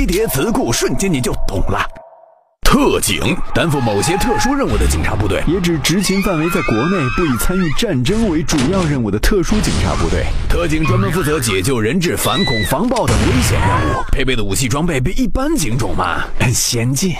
飞碟词库瞬间你就懂了。特警担负某些特殊任务的警察部队，也指执勤范围在国内，不以参与战争为主要任务的特殊警察部队。特警专门负责解救人质、反恐防暴等危险任务。配备的武器装备比一般警种嘛，很先进。